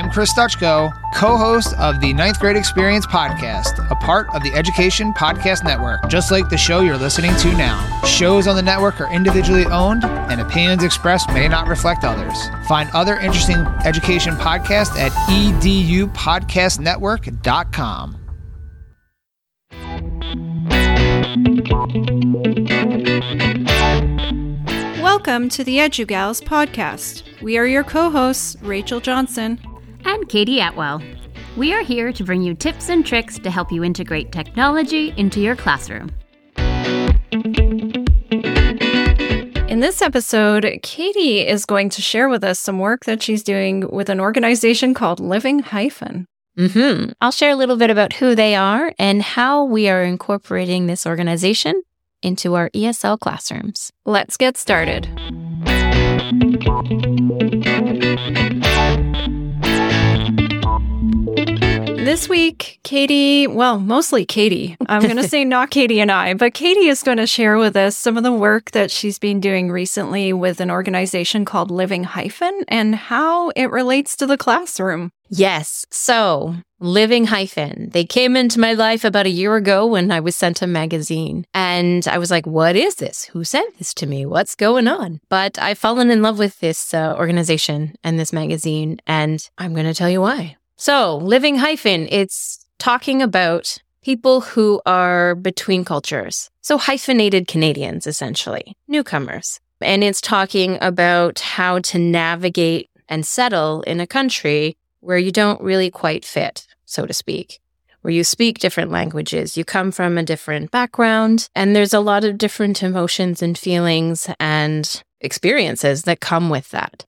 I'm Chris Dutchko, co host of the Ninth Grade Experience podcast, a part of the Education Podcast Network, just like the show you're listening to now. Shows on the network are individually owned, and opinions expressed may not reflect others. Find other interesting education podcasts at edupodcastnetwork.com. Welcome to the EduGals podcast. We are your co hosts, Rachel Johnson and Katie Atwell. We are here to bring you tips and tricks to help you integrate technology into your classroom. In this episode, Katie is going to share with us some work that she's doing with an organization called Living Hyphen. Mm-hmm. I'll share a little bit about who they are and how we are incorporating this organization into our ESL classrooms. Let's get started. This week, Katie, well, mostly Katie. I'm going to say not Katie and I, but Katie is going to share with us some of the work that she's been doing recently with an organization called Living Hyphen and how it relates to the classroom. Yes. So, Living Hyphen, they came into my life about a year ago when I was sent a magazine. And I was like, what is this? Who sent this to me? What's going on? But I've fallen in love with this uh, organization and this magazine, and I'm going to tell you why. So, Living Hyphen, it's talking about people who are between cultures. So, hyphenated Canadians, essentially, newcomers. And it's talking about how to navigate and settle in a country where you don't really quite fit, so to speak, where you speak different languages, you come from a different background, and there's a lot of different emotions and feelings and experiences that come with that.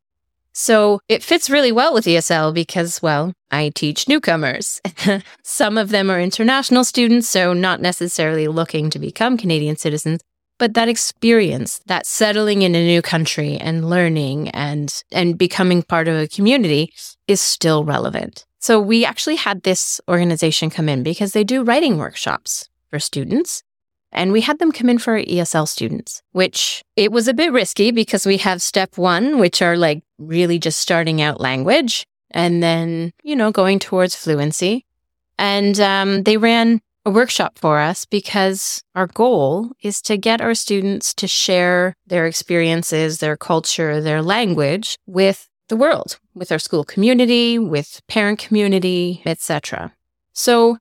So it fits really well with ESL because, well, I teach newcomers. Some of them are international students, so not necessarily looking to become Canadian citizens, but that experience, that settling in a new country and learning and and becoming part of a community is still relevant. So we actually had this organization come in because they do writing workshops for students. And we had them come in for ESL students, which it was a bit risky because we have step one, which are like really just starting out language and then, you know, going towards fluency. And um, they ran a workshop for us because our goal is to get our students to share their experiences, their culture, their language with the world, with our school community, with parent community, etc. So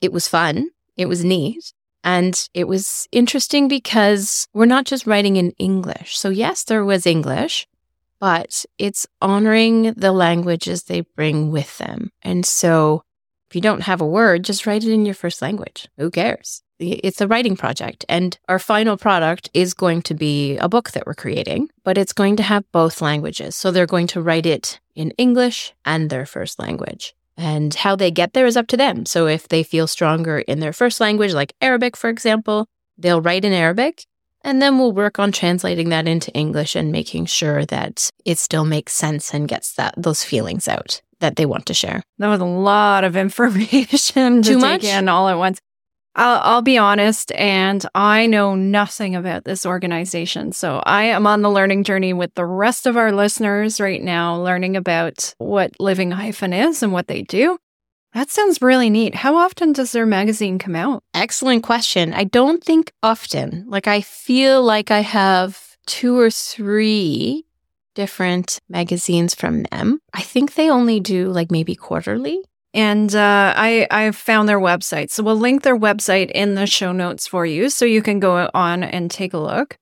it was fun. It was neat. And it was interesting because we're not just writing in English. So yes, there was English, but it's honoring the languages they bring with them. And so if you don't have a word, just write it in your first language. Who cares? It's a writing project. And our final product is going to be a book that we're creating, but it's going to have both languages. So they're going to write it in English and their first language. And how they get there is up to them. So if they feel stronger in their first language, like Arabic, for example, they'll write in Arabic. And then we'll work on translating that into English and making sure that it still makes sense and gets that those feelings out that they want to share. That was a lot of information Too to much? take in all at once. I'll, I'll be honest, and I know nothing about this organization. So I am on the learning journey with the rest of our listeners right now, learning about what Living Hyphen is and what they do. That sounds really neat. How often does their magazine come out? Excellent question. I don't think often. Like, I feel like I have two or three different magazines from them. I think they only do like maybe quarterly. And uh, I I found their website, so we'll link their website in the show notes for you, so you can go on and take a look.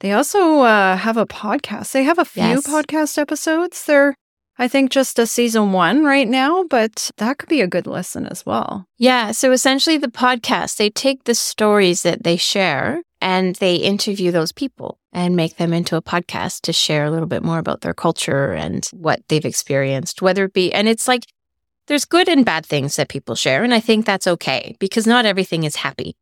They also uh, have a podcast. They have a few Yes. podcast episodes. They're I think just a season one right now, but that could be a good listen as well. Yeah. So essentially, the podcast, they take the stories that they share and they interview those people and make them into a podcast to share a little bit more about their culture and what they've experienced, whether it be, and it's like, there's good and bad things that people share. And I think that's okay because not everything is happy.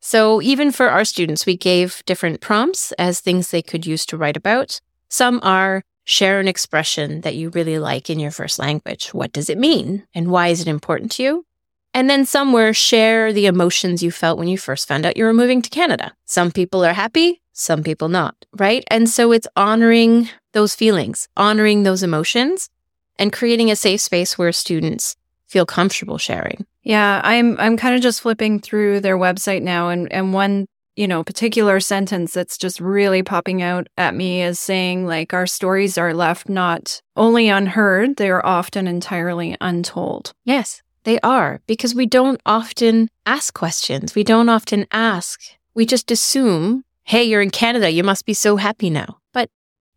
So even for our students, we gave different prompts as things they could use to write about. Some are share an expression that you really like in your first language. What does it mean? And why is it important to you? And then some were share the emotions you felt when you first found out you were moving to Canada. Some people are happy, some people not, right? And so it's honoring those feelings, honoring those emotions, and creating a safe space where students feel comfortable sharing. Yeah, I'm I'm kind of just flipping through their website now and and one you know, particular sentence that's just really popping out at me is saying like our stories are left not only unheard, they are often entirely untold. Yes, they are because we don't often ask questions. We don't often ask. We just assume, hey, you're in Canada, you must be so happy now.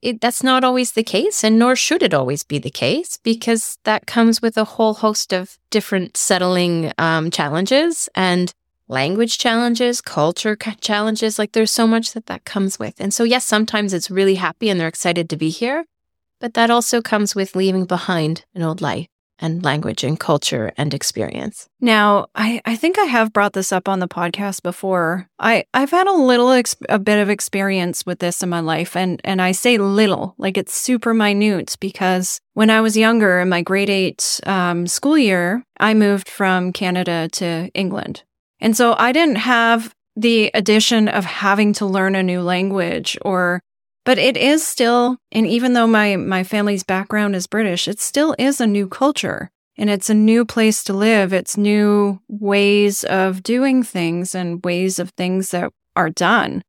It, that's not always the case, and nor should it always be the case, because that comes with a whole host of different settling um, challenges. And language challenges, culture challenges. Like there's so much that that comes with. And so, yes, sometimes it's really happy and they're excited to be here, but that also comes with leaving behind an old life and language and culture and experience. Now, I, I think I have brought this up on the podcast before. I, I've had a little, a bit of experience with this in my life. And, and I say little, like it's super minute because when I was younger in my grade eight um, school year, I moved from Canada to England. And so I didn't have the addition of having to learn a new language or but it is still and even though my my family's background is British, it still is a new culture and it's a new place to live. It's new ways of doing things and ways of things that are done.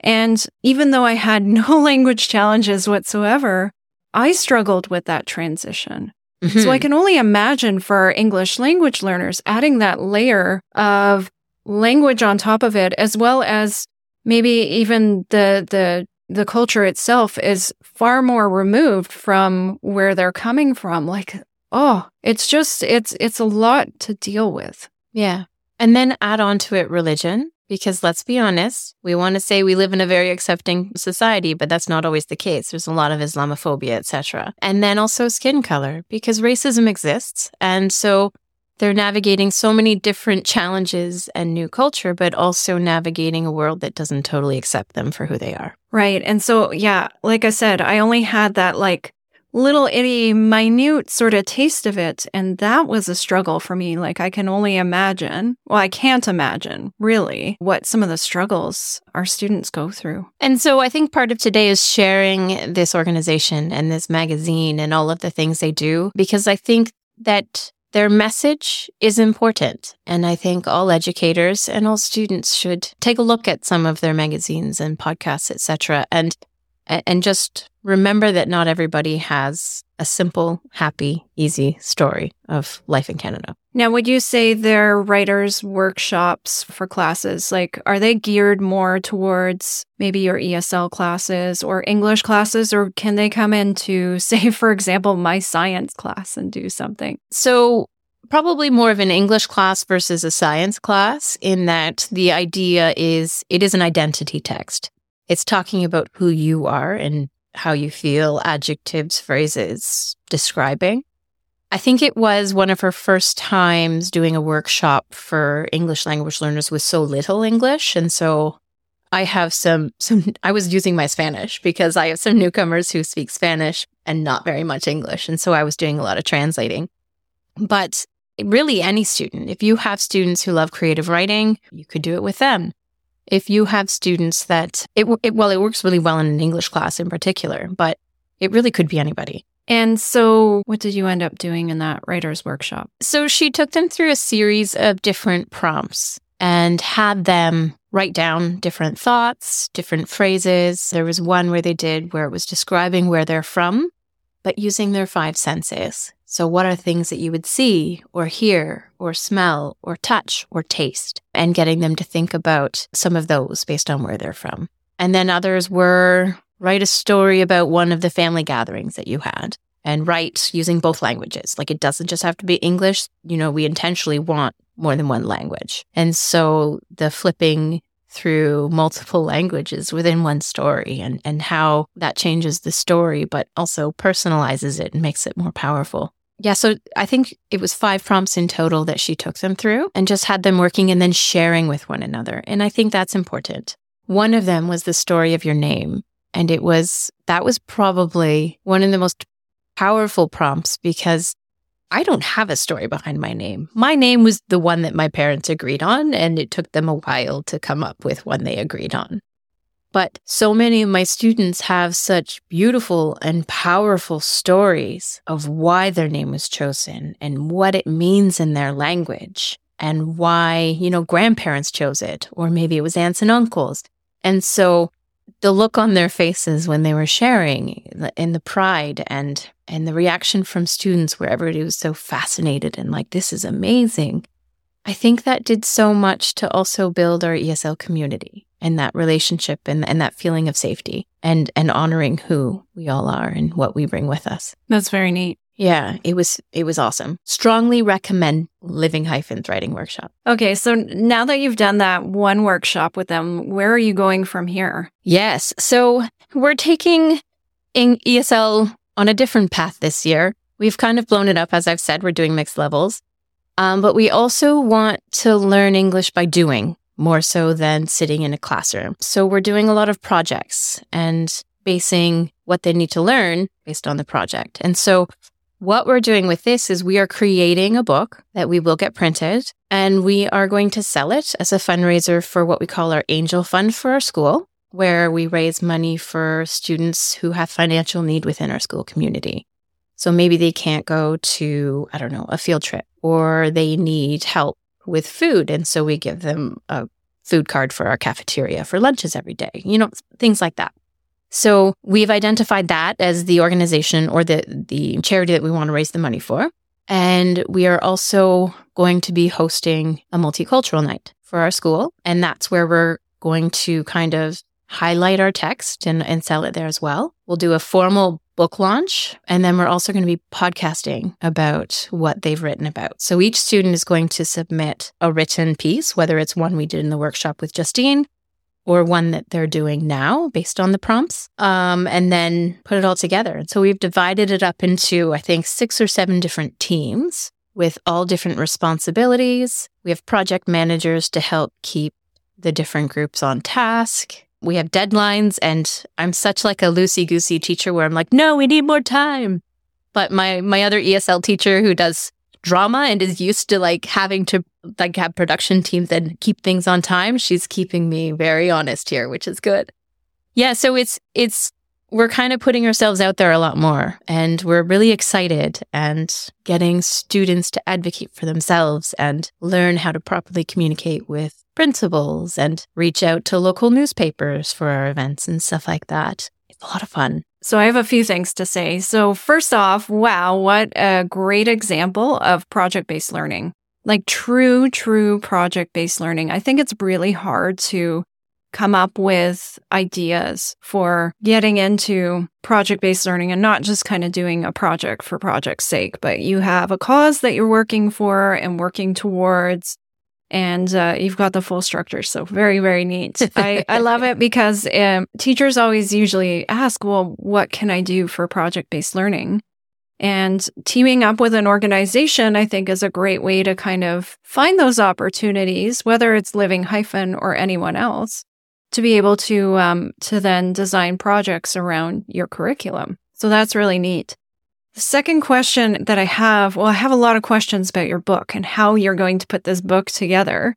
And even though I had no language challenges whatsoever, I struggled with that transition. Mm-hmm. So I mm-hmm. can only imagine for English language learners adding that layer of language on top of it, as well as maybe even the the the culture itself is far more removed from where they're coming from. Like, oh, it's just it's it's a lot to deal with. Yeah. And then add on to it religion, because let's be honest, we want to say we live in a very accepting society, but that's not always the case. There's a lot of Islamophobia, etc. And then also skin color, because racism exists. And so they're navigating so many different challenges and new culture, but also navigating a world that doesn't totally accept them for who they are. Right. And so, yeah, like I said, I only had that like little itty minute sort of taste of it. And that was a struggle for me. Like I can only imagine, well, I can't imagine really what some of the struggles our students go through. And so I think part of today is sharing this organization and this magazine and all of the things they do, because I think that their message is important. And I think all educators and all students should take a look at some of their magazines and podcasts, etc. and and just remember that not everybody has a simple, happy, easy story of life in Canada. Now, would you say their writers' workshops for classes, like, are they geared more towards maybe your ESL classes or English classes, or can they come into, say, for example, my science class and do something? So, probably more of an English class versus a science class in that the idea is it is an identity text. It's talking about who you are and how you feel, adjectives, phrases, describing. I think it was one of her first times doing a workshop for English language learners with so little English. And so I have some, some, I was using my Spanish because I have some newcomers who speak Spanish and not very much English. And so I was doing a lot of translating. But really, any student, if you have students who love creative writing, you could do it with them if you have students that it, it well it works really well in an english class in particular but it really could be anybody and so what did you end up doing in that writers workshop so she took them through a series of different prompts and had them write down different thoughts different phrases there was one where they did where it was describing where they're from but using their five senses so, what are things that you would see or hear or smell or touch or taste? And getting them to think about some of those based on where they're from. And then others were write a story about one of the family gatherings that you had and write using both languages. Like it doesn't just have to be English. You know, we intentionally want more than one language. And so the flipping through multiple languages within one story and, and how that changes the story, but also personalizes it and makes it more powerful. Yeah, so I think it was five prompts in total that she took them through and just had them working and then sharing with one another. And I think that's important. One of them was the story of your name. And it was, that was probably one of the most powerful prompts because I don't have a story behind my name. My name was the one that my parents agreed on, and it took them a while to come up with one they agreed on. But so many of my students have such beautiful and powerful stories of why their name was chosen and what it means in their language and why, you know, grandparents chose it, or maybe it was aunts and uncles. And so the look on their faces when they were sharing and the pride and and the reaction from students where everybody was so fascinated and like this is amazing. I think that did so much to also build our esl community and that relationship and, and that feeling of safety and and honoring who we all are and what we bring with us. That's very neat yeah, it was it was awesome. Strongly recommend Living Hyphen writing workshop. Okay, so now that you've done that one workshop with them, where are you going from here? Yes. So we're taking in ESL on a different path this year. We've kind of blown it up as I've said, we're doing mixed levels. Um, but we also want to learn English by doing more so than sitting in a classroom. So we're doing a lot of projects and basing what they need to learn based on the project. And so what we're doing with this is we are creating a book that we will get printed and we are going to sell it as a fundraiser for what we call our angel fund for our school, where we raise money for students who have financial need within our school community. So maybe they can't go to, I don't know, a field trip or they need help with food. And so we give them a food card for our cafeteria for lunches every day, you know, things like that. So we've identified that as the organization or the, the charity that we want to raise the money for. And we are also going to be hosting a multicultural night for our school. And that's where we're going to kind of highlight our text and, and sell it there as well. We'll do a formal book launch. And then we're also going to be podcasting about what they've written about. So each student is going to submit a written piece, whether it's one we did in the workshop with Justine or one that they're doing now based on the prompts, um, and then put it all together. And so we've divided it up into, I think, six or seven different teams with all different responsibilities. We have project managers to help keep the different groups on task. We have deadlines, and I'm such like a loosey goosey teacher where I'm like, no, we need more time. But my my other ESL teacher who does drama and is used to like having to like have production teams and keep things on time, she's keeping me very honest here, which is good. Yeah, so it's it's we're kind of putting ourselves out there a lot more and we're really excited and getting students to advocate for themselves and learn how to properly communicate with principals and reach out to local newspapers for our events and stuff like that. It's a lot of fun. So I have a few things to say. So first off, wow, what a great example of project-based learning. Like true, true project-based learning. I think it's really hard to come up with ideas for getting into project based learning and not just kind of doing a project for project's sake, but you have a cause that you're working for and working towards and uh, you've got the full structure. So very, very neat. I, I love it because um, teachers always usually ask, well, what can I do for project based learning? And teaming up with an organization, I think, is a great way to kind of find those opportunities, whether it's Living Hyphen or anyone else, to be able to um, to then design projects around your curriculum. So that's really neat. The second question that I have, well, I have a lot of questions about your book and how you're going to put this book together.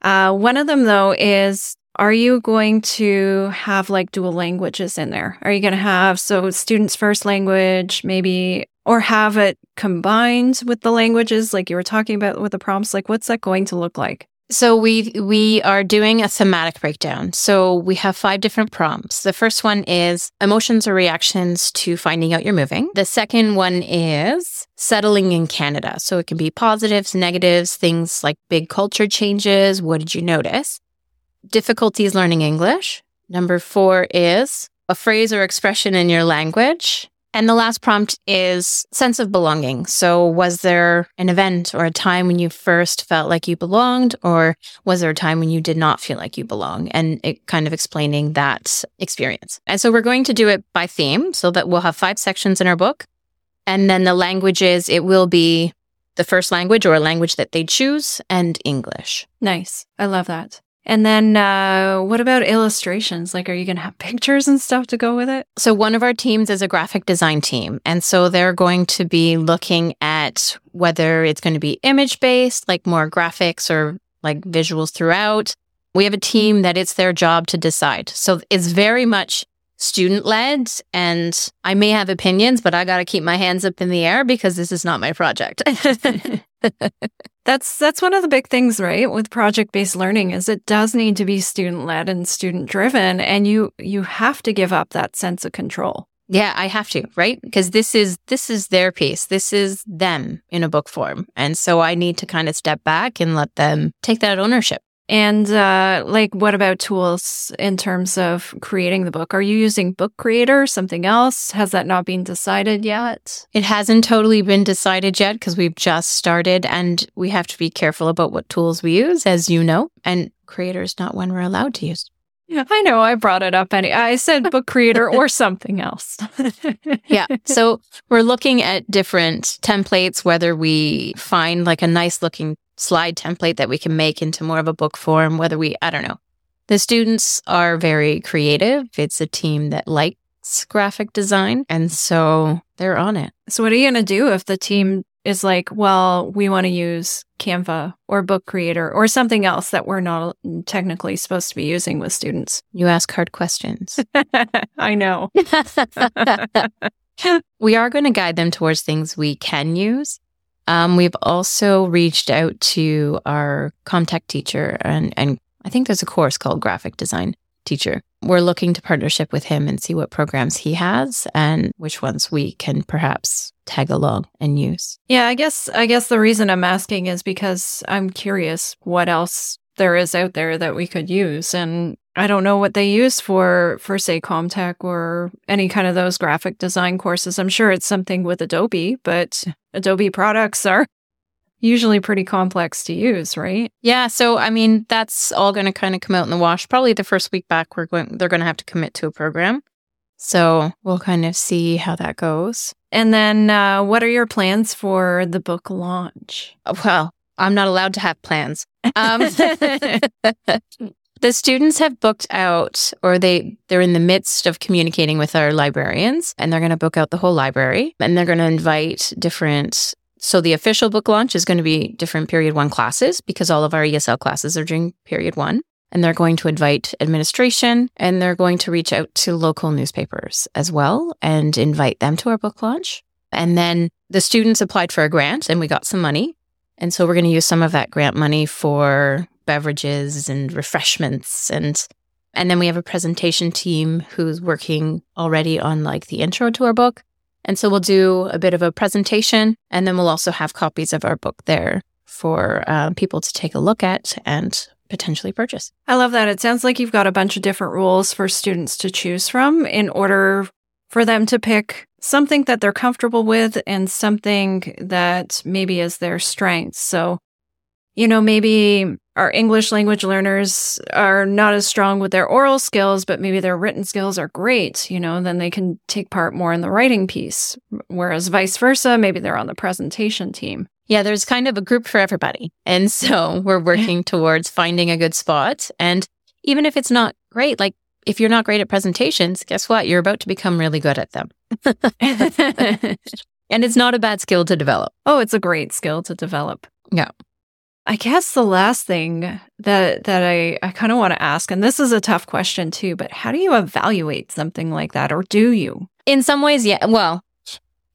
Uh, one of them, though, is are you going to have like dual languages in there? Are you going to have so students' first language, maybe, or have it combined with the languages like you were talking about with the prompts? Like, what's that going to look like? So we we are doing a thematic breakdown. So we have five different prompts. The first one is emotions or reactions to finding out you're moving. The second one is settling in Canada. So it can be positives, negatives, things like big culture changes. What did you notice? Difficulties learning English. Number 4 is a phrase or expression in your language. And the last prompt is sense of belonging. So, was there an event or a time when you first felt like you belonged, or was there a time when you did not feel like you belong? And it kind of explaining that experience. And so, we're going to do it by theme so that we'll have five sections in our book. And then the languages, it will be the first language or a language that they choose and English. Nice. I love that. And then uh, what about illustrations? Like, are you going to have pictures and stuff to go with it? So, one of our teams is a graphic design team. And so they're going to be looking at whether it's going to be image based, like more graphics or like visuals throughout. We have a team that it's their job to decide. So it's very much student led and I may have opinions, but I got to keep my hands up in the air because this is not my project. that's that's one of the big things, right? With project-based learning is it does need to be student-led and student-driven and you you have to give up that sense of control. Yeah, I have to, right? Because this is this is their piece. This is them in a book form. And so I need to kind of step back and let them take that ownership. And uh, like, what about tools in terms of creating the book? Are you using Book Creator, something else? Has that not been decided yet? It hasn't totally been decided yet because we've just started, and we have to be careful about what tools we use, as you know. And Creator is not one we're allowed to use. Yeah, I know. I brought it up. Any, I said Book Creator or something else. yeah. So we're looking at different templates, whether we find like a nice looking slide template that we can make into more of a book form, whether we, I don't know. The students are very creative. It's a team that likes graphic design. And so they're on it. So, what are you going to do if the team is like, well, we want to use Canva or Book Creator or something else that we're not technically supposed to be using with students? You ask hard questions. I know. we are going to guide them towards things we can use. Um, we've also reached out to our Comtech teacher, and, and I think there's a course called Graphic Design Teacher. We're looking to partnership with him and see what programs he has and which ones we can perhaps tag along and use. Yeah, I guess I guess the reason I'm asking is because I'm curious what else there is out there that we could use and I don't know what they use for for say Comtech or any kind of those graphic design courses. I'm sure it's something with Adobe, but Adobe products are usually pretty complex to use, right? Yeah, so I mean that's all going to kind of come out in the wash. Probably the first week back we're going they're going to have to commit to a program. So, we'll kind of see how that goes. And then uh, what are your plans for the book launch? Well, I'm not allowed to have plans. Um, The students have booked out or they they're in the midst of communicating with our librarians and they're going to book out the whole library and they're going to invite different so the official book launch is going to be different period 1 classes because all of our ESL classes are during period 1 and they're going to invite administration and they're going to reach out to local newspapers as well and invite them to our book launch. And then the students applied for a grant and we got some money. And so we're going to use some of that grant money for beverages and refreshments and and then we have a presentation team who's working already on like the intro to our book. And so we'll do a bit of a presentation and then we'll also have copies of our book there for uh, people to take a look at and potentially purchase. I love that. It sounds like you've got a bunch of different rules for students to choose from in order for them to pick something that they're comfortable with and something that maybe is their strength. So, you know, maybe our English language learners are not as strong with their oral skills, but maybe their written skills are great, you know, then they can take part more in the writing piece. Whereas vice versa, maybe they're on the presentation team. Yeah, there's kind of a group for everybody. And so we're working towards finding a good spot. And even if it's not great, like if you're not great at presentations, guess what? You're about to become really good at them. and it's not a bad skill to develop. Oh, it's a great skill to develop. Yeah. I guess the last thing that that I, I kind of want to ask, and this is a tough question too, but how do you evaluate something like that, or do you? In some ways, yeah. Well,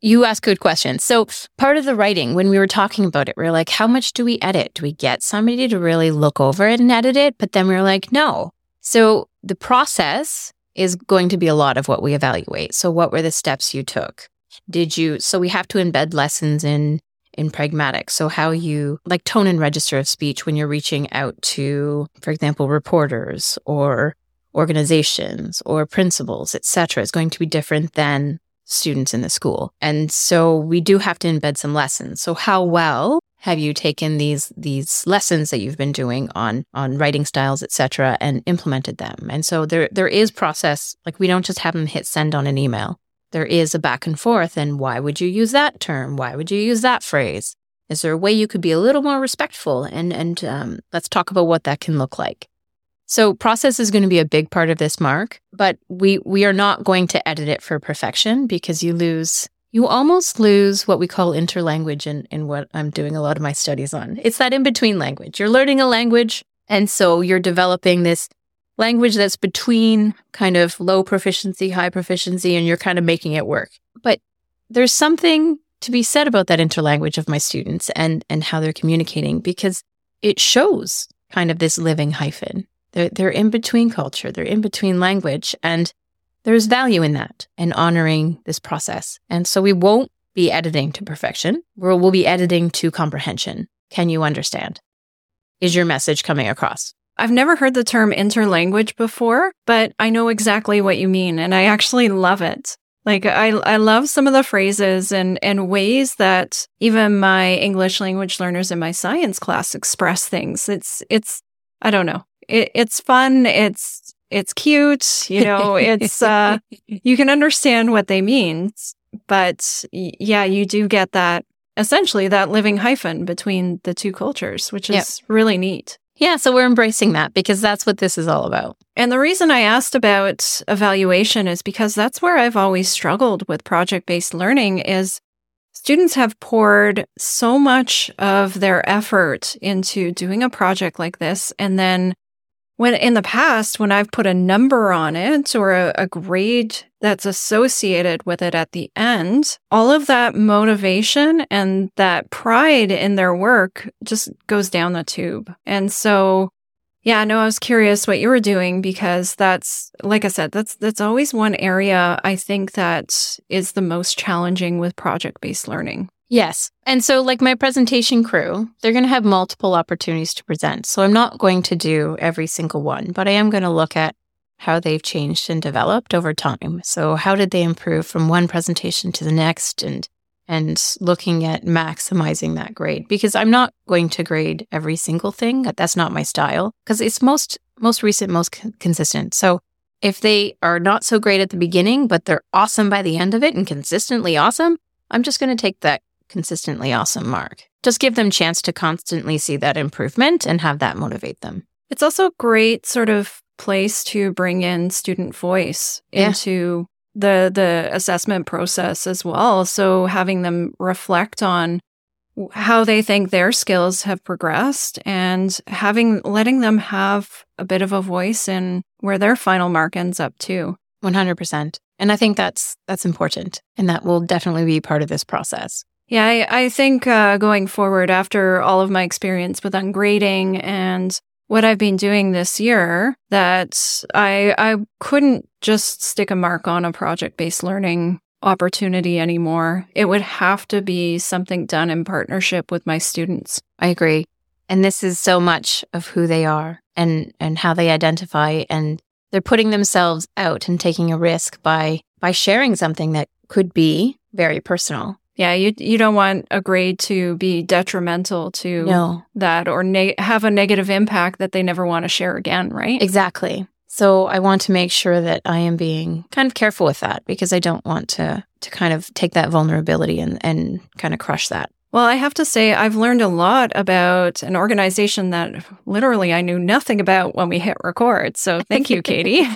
you ask good questions. So part of the writing, when we were talking about it, we are like, how much do we edit? Do we get somebody to really look over it and edit it? But then we are like, no. So the process is going to be a lot of what we evaluate. So what were the steps you took? Did you, so we have to embed lessons in in pragmatic. So how you like tone and register of speech when you're reaching out to, for example, reporters or organizations or principals, etc., is going to be different than students in the school. And so we do have to embed some lessons. So how well have you taken these these lessons that you've been doing on on writing styles, etc., and implemented them? And so there there is process. Like we don't just have them hit send on an email there is a back and forth. And why would you use that term? Why would you use that phrase? Is there a way you could be a little more respectful? And and um, let's talk about what that can look like. So process is going to be a big part of this mark, but we we are not going to edit it for perfection because you lose you almost lose what we call interlanguage in, in what I'm doing a lot of my studies on. It's that in between language. You're learning a language, And so you're developing this language that's between kind of low proficiency, high proficiency, and you're kind of making it work. But there's something to be said about that interlanguage of my students and and how they're communicating because it shows kind of this living hyphen. They're they're in between culture, they're in between language, and there's value in that and honoring this process. And so we won't be editing to perfection. We'll, we'll be editing to comprehension. Can you understand? Is your message coming across? I've never heard the term interlanguage before, but I know exactly what you mean and I actually love it. Like I I love some of the phrases and and ways that even my English language learners in my science class express things. It's it's I don't know. It, it's fun. It's it's cute. You know, it's uh you can understand what they mean, but yeah, you do get that essentially that living hyphen between the two cultures, which is yep. really neat. Yeah, so we're embracing that because that's what this is all about. And the reason I asked about evaluation is because that's where I've always struggled with project based learning is students have poured so much of their effort into doing a project like this and then when in the past, when I've put a number on it or a, a, grade that's associated with it at the end, all of that motivation and that pride in their work just goes down the tube. And so, yeah, no, I was curious what you were doing because that's, like I said, that's, that's always one area I think that is the most challenging with project based learning. Yes. And so, like my presentation crew, they're going to have multiple opportunities to present. So, I'm not going to do every single one, but I am going to look at how they've changed and developed over time. So, how did they improve from one presentation to the next and and looking at maximizing that grade because I'm not going to grade every single thing. That's not my style because it's most most recent, most consistent. So, if they are not so great at the beginning, but they're awesome by the end of it and consistently awesome, I'm just going to take that consistently awesome mark. Just give them chance to constantly see that improvement and have that motivate them. It's also a great sort of place to bring in student voice yeah. into the the assessment process as well. So having them reflect on how they think their skills have progressed and having letting them have a bit of a voice in where their final mark ends up too. 100%. And I think that's that's important and that will definitely be part of this process. Yeah, I, I think uh, going forward, after all of my experience with ungrading and what I've been doing this year, that I I couldn't just stick a mark on a project based learning opportunity anymore. It would have to be something done in partnership with my students. I agree. And this is so much of who they are and and how they identify and they're putting themselves out and taking a risk by by sharing something that could be very personal yeah, you you don't want a grade to be detrimental to no. that or ne- have a negative impact that they never want to share again, right? Exactly. So I want to make sure that I am being kind of careful with that because I don't want to to kind of take that vulnerability and and kind of crush that. Well, I have to say I've learned a lot about an organization that literally I knew nothing about when we hit record. So thank you, Katie.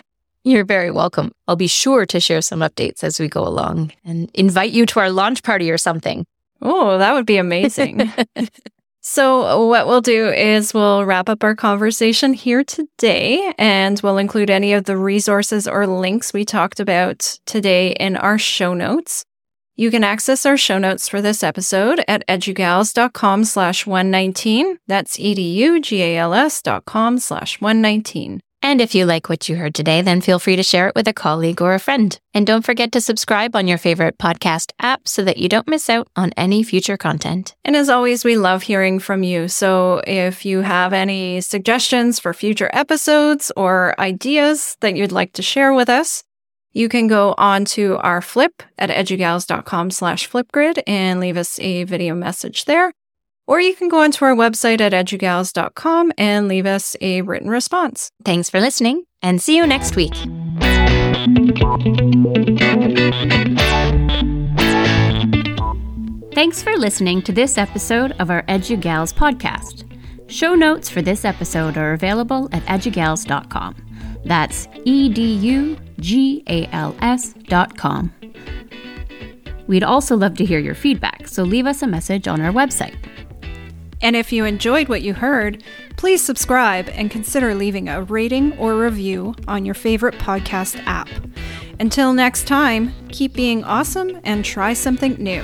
You're very welcome. I'll be sure to share some updates as we go along and invite you to our launch party or something. Oh, that would be amazing. so, what we'll do is we'll wrap up our conversation here today and we'll include any of the resources or links we talked about today in our show notes. You can access our show notes for this episode at edugals.com slash 119. That's edugals dot com slash 119. And if you like what you heard today, then feel free to share it with a colleague or a friend. And don't forget to subscribe on your favorite podcast app so that you don't miss out on any future content. And as always, we love hearing from you. So if you have any suggestions for future episodes or ideas that you'd like to share with us, you can go on to our flip at edugals.com slash flipgrid and leave us a video message there. Or you can go onto our website at edugals.com and leave us a written response. Thanks for listening and see you next week. Thanks for listening to this episode of our EduGals podcast. Show notes for this episode are available at edugals.com. That's E D U G A L S.com. We'd also love to hear your feedback, so leave us a message on our website. And if you enjoyed what you heard, please subscribe and consider leaving a rating or review on your favorite podcast app. Until next time, keep being awesome and try something new.